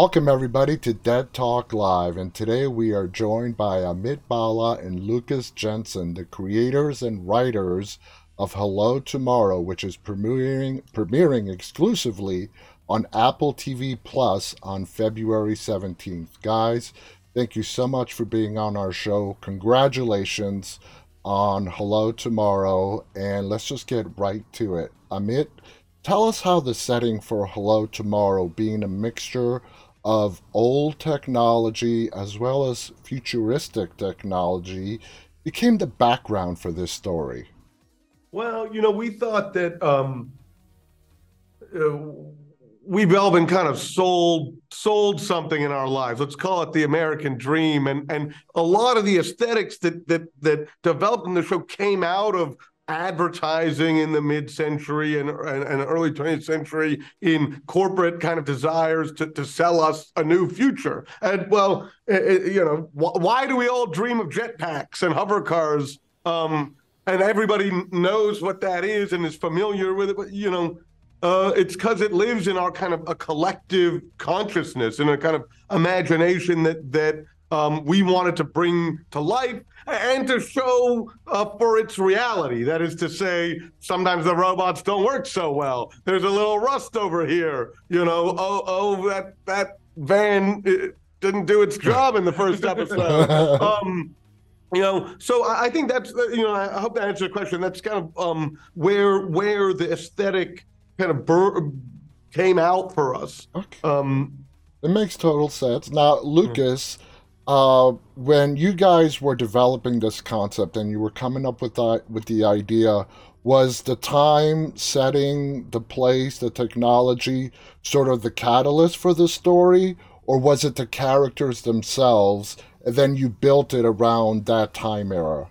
Welcome, everybody, to Dead Talk Live. And today we are joined by Amit Bhalla and Lucas Jansen, the creators and writers of Hello Tomorrow, which is premiering, premiering exclusively on Apple TV Plus on February 17th. Guys, thank you so much for being on our show. Congratulations on Hello Tomorrow. And let's just get right to it. Amit, tell us how the setting for Hello Tomorrow, being a mixture of old technology as well as futuristic technology, became the background for this story. Well, you know, we thought that um, uh, we've all been kind of sold sold something in our lives. Let's call it the American dream, and and a lot of the aesthetics that that that developed in the show came out of advertising in the mid-century and, and, and, early 20th century in corporate kind of desires to, to sell us a new future. And well it, you know wh- why do we all dream of jetpacks and hover cars? Um, and everybody knows what that is and is familiar with it but you know uh, it's because it lives in our kind of a collective consciousness and a kind of imagination that that um, we wanted to bring to life and to show uh, for its reality. That is to say, sometimes the robots don't work so well. There's a little rust over here. You know, oh, oh, that that van uh, didn't do its job in the first episode. um, you know, so I think that's uh, you know, I hope that answers the question. That's kind of um, where where the aesthetic kind of bur- came out for us. Okay. Um, it makes total sense. Now, Lucas. Uh, when you guys were developing this concept and you were coming up with that with the idea, was the time, setting, the place, the technology sort of the catalyst for the story, or was it the characters themselves? And then you built it around that time era.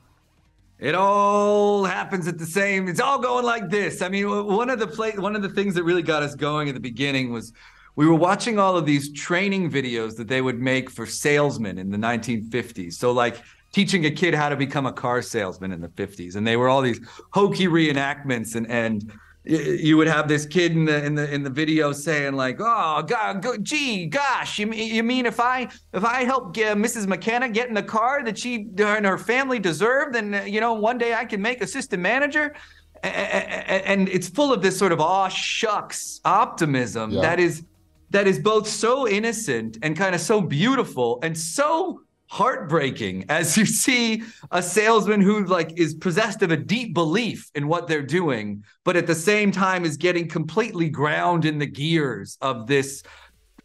It all happens at the same. It's all going like this. I mean, one of the one of the things that really got us going at the beginning was we were watching all of these training videos that they would make for salesmen in the 1950s. So like teaching a kid how to become a car salesman in the 50s and they were all these hokey reenactments and and you would have this kid in the in the in the video saying like, "Oh God, go, gee, gosh, you, you mean if I if I help get uh, Mrs. McKenna get in the car that she and her family deserve, then uh, you know one day I can make assistant manager." And it's full of this sort of aw shucks optimism yeah. that is that is both so innocent and kind of so beautiful and so heartbreaking as you see a salesman who like is possessed of a deep belief in what they're doing but at the same time is getting completely ground in the gears of this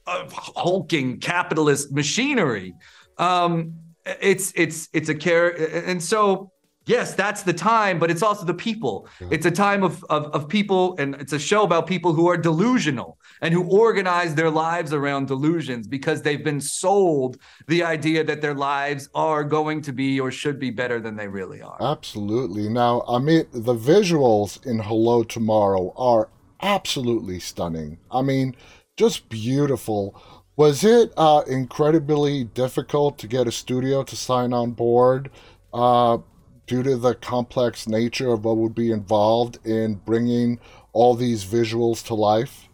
uh, hulking capitalist machinery. Um it's it's it's a care and so yes, that's the time, but it's also the people. Yeah. It's a time of, of, of people, and it's a show about people who are delusional and who organize their lives around delusions because they've been sold the idea that their lives are going to be or should be better than they really are. Absolutely. Now, I mean, the visuals in Hello Tomorrow are absolutely stunning. I mean, just beautiful. Was it uh, incredibly difficult to get a studio to sign on board? Uh, due to the complex nature of what would be involved in bringing all these visuals to life?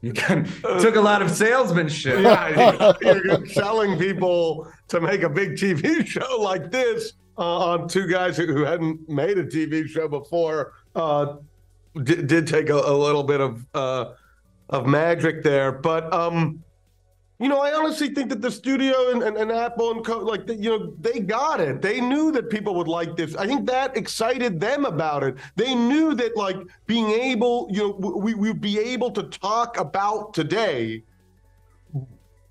You took a lot of salesmanship. Yeah, you're selling people to make a big TV show like this uh, on two guys who, who, hadn't made a TV show before. Uh, did, did take a, a, little bit of uh, of magic there, but um, you know, I honestly think that the studio and, and, and Apple and Co, like, you know, they got it. They knew that people would like this. I think that excited them about it. They knew that, like, being able, you know, we would be able to talk about today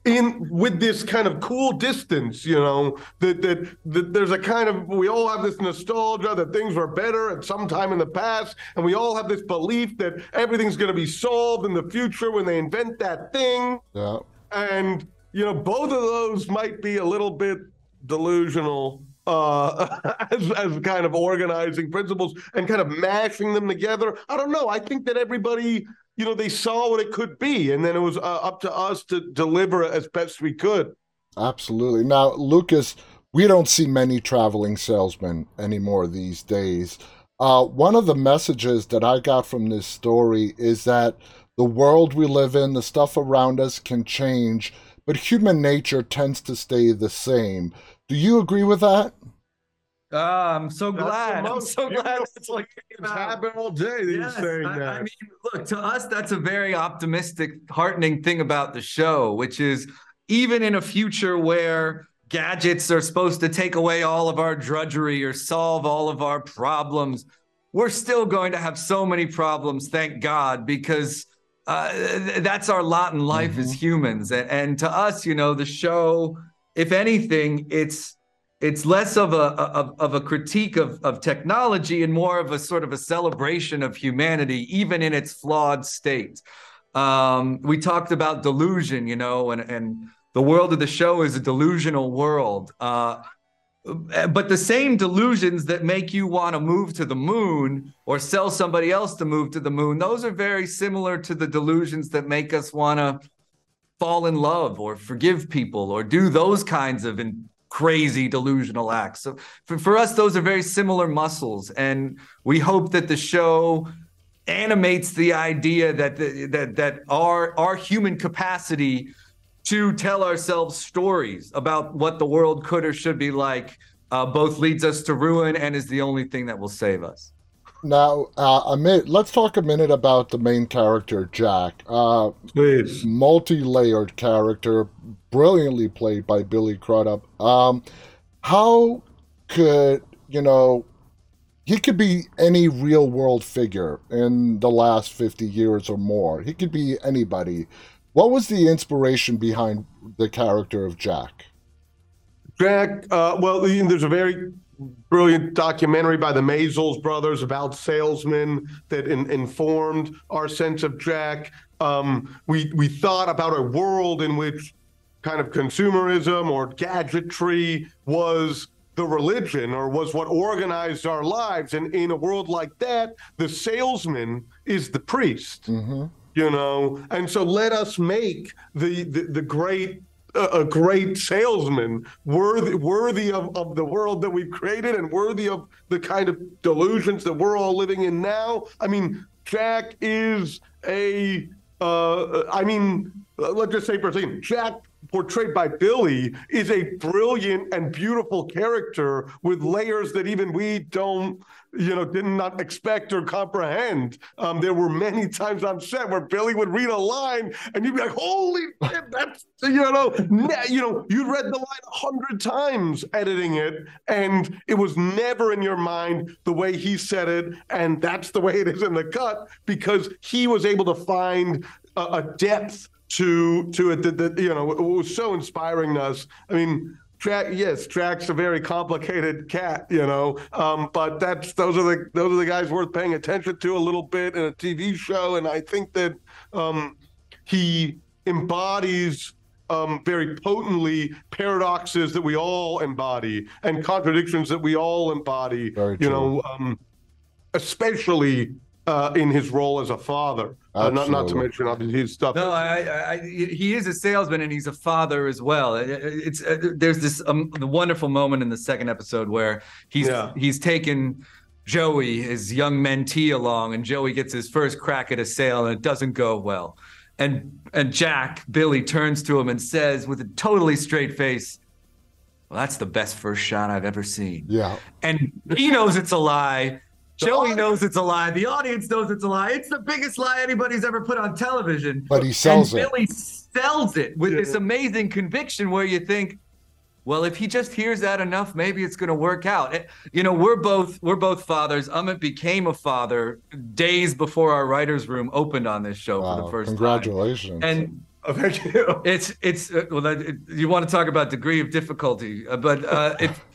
in with this kind of cool distance, you know, that, that, that there's a kind of we all have this nostalgia that things were better at some time in the past, and we all have this belief that everything's going to be solved in the future when they invent that thing. Yeah. And, you know, both of those might be a little bit delusional uh, as, as kind of organizing principles and kind of mashing them together. I don't know. I think that everybody, you know, they saw what it could be, and then it was uh, up to us to deliver it as best we could. Absolutely. Now, Lucas, we don't see many traveling salesmen anymore these days. Uh, one of the messages that I got from this story is that the world we live in, the stuff around us can change, but human nature tends to stay the same. Do you agree with that? Ah, I'm so glad. I'm so glad beautiful that's what It's came out. happened all day. These Yes, saying I, that. I mean, look, to us, that's a very optimistic, heartening thing about the show, which is even in a future where gadgets are supposed to take away all of our drudgery or solve all of our problems, we're still going to have so many problems, thank God, because uh, th- that's our lot in life as humans. And, and to us, you know, the show, if anything, it's it's less of a of, of a critique of, of technology and more of a sort of a celebration of humanity, even in its flawed state. Um, we talked about delusion, you know, and and the world of the show is a delusional world. Uh, but the same delusions that make you want to move to the moon or sell somebody else to move to the moon, those are very similar to the delusions that make us want to fall in love or forgive people or do those kinds of crazy delusional acts. So for, for us, those are very similar muscles. And we hope that the show animates the idea that the, that that our our human capacity to tell ourselves stories about what the world could or should be like uh, both leads us to ruin and is the only thing that will save us. Now, uh, a minute, let's talk a minute about the main character, Jack. Uh, Please. multi-layered character, brilliantly played by Billy Crudup. Um, how could you know? He could be any real-world figure in the last fifty years or more. He could be anybody. What was the inspiration behind the character of Jack? Jack, uh, well, there's a very brilliant documentary by the Maysles brothers about salesmen that in, informed our sense of Jack. Um, we we thought about a world in which kind of consumerism or gadgetry was the religion or was what organized our lives. And in a world like that, the salesman is the priest. Mm-hmm. You know, and so let us make the the, the great a great salesman, worthy worthy of, of the world that we've created and worthy of the kind of delusions that we're all living in now. I mean, Jack is a uh, I mean, let's just say for a second, Jack portrayed by Billy is a brilliant and beautiful character with layers that even we don't, you know, did not expect or comprehend. Um, there were many times on set where Billy would read a line and you'd be like, "Holy that's you know, you know, you read the line a hundred times editing it, and it was never in your mind the way he said it, and that's the way it is in the cut because he was able to find a, a depth to to it that, that you know it was so inspiring to us. I mean. Jack, yes, Jack's a very complicated cat, you know. Um, but that's those are the those are the guys worth paying attention to a little bit in a TV show, and I think that um, he embodies um, very potently paradoxes that we all embody and contradictions that we all embody. You know, um, especially uh, in his role as a father. Uh, not not to mention obviously his stuff. No, I, I, I, he is a salesman and he's a father as well. It- it- It's uh, there's this um, the wonderful moment in the second episode where he's Yeah. he's taken Joey, his young mentee, along, and Joey gets his first crack at a sale and it doesn't go well. And and Jack Billy turns to him and says with a totally straight face, "Well, that's the best first shot I've ever seen." Yeah, And he knows it's a lie. Joey audience- knows it's a lie. The audience knows it's a lie. It's the biggest lie anybody's ever put on television. but he sells and it. Billy sells it with Yeah. this amazing conviction where you think, well, if he just hears that enough, maybe it's going to work out. Eh, You know, we're both we're both fathers. Amit became a father days before our writers' room opened on this show for the first congratulations. time. Congratulations! And Oh, thank you. it's it's uh, well it, you want to talk about degree of difficulty uh, but uh if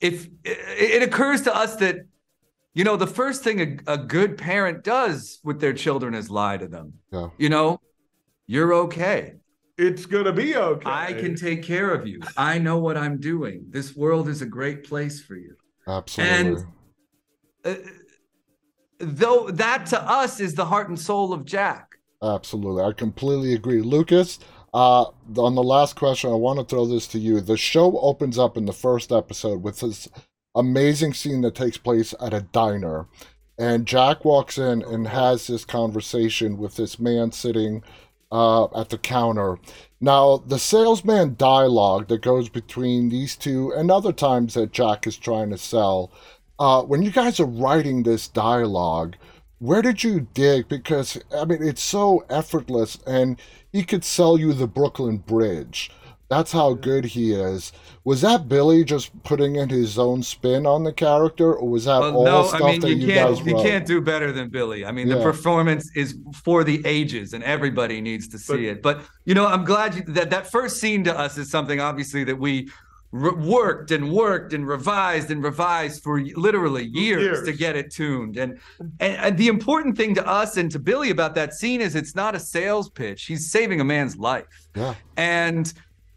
if it, it occurs to us that you know the first thing a, a good parent does with their children is lie to them Yeah. you know you're okay It's gonna be okay. i can take care of you i know what i'm doing this world is a great place for you Absolutely. uh, though that to us is the heart and soul of jack Absolutely. I completely agree. Lucas, uh, on the last question, I want to throw this to you. The show opens up in the first episode with this amazing scene that takes place at a diner. and Jack walks in and has this conversation with this man sitting uh, at the counter. Now, the salesman dialogue that goes between these two and other times that Jack is trying to sell, uh, when you guys are writing this dialogue, where did you dig? Because, I mean, it's so effortless, and he could sell you the Brooklyn Bridge. That's how good he is. Was that Billy just putting in his own spin on the character, or was that Well, all no, stuff I mean that you you, can't guys you can't do better than Billy. I mean the performance is for the ages, and everybody needs to see But- it. But you know, I'm glad you, that that first scene to us is something obviously that we re- worked and worked and revised and revised for literally years, Years. to get it tuned. And, and and the important thing to us and to Billy about that scene is it's not a sales pitch. He's saving a man's life. Yeah, And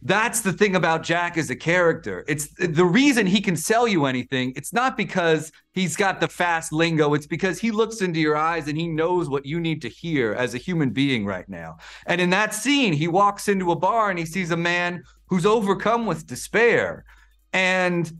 that's the thing about Jack as a character. It's the reason he can sell you anything. It's not because he's got the fast lingo. It's because he looks into your eyes and he knows what you need to hear as a human being right now. And in that scene, he walks into a bar and he sees a man who's overcome with despair. And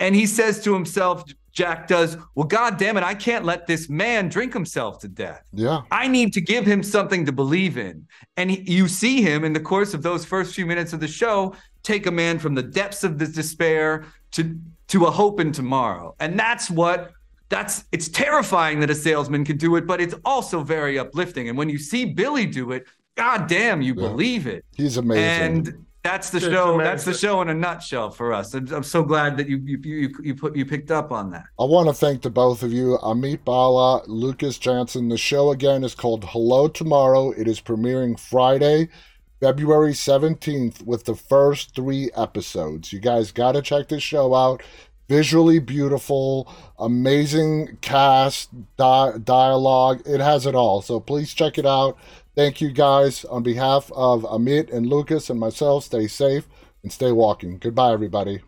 and he says to himself, Jack does, well, God damn it, I can't let this man drink himself to death. yeah, I need to give him something to believe in. And he, you see him in the course of those first few minutes of the show take a man from the depths of this despair to to a hope in tomorrow. And that's what that's it's terrifying that a salesman can do it, but it's also very uplifting. And when you see Billy do it, god damn, you Yeah. believe it. he's amazing. And that's the It's show. That's the show in a nutshell for us. I'm, I'm so glad that you you you you put you picked up on that. I want to thank the both of you, Amit Bhalla, Lucas Johnson. The show again is called Hello Tomorrow. It is premiering Friday, February 17th, with the first three episodes. You guys got to check this show out. Visually beautiful, amazing cast, di- dialogue. It has it all. So please check it out. Thank you guys. On behalf of Amit and Lucas and myself, stay safe and stay walking. Goodbye, everybody.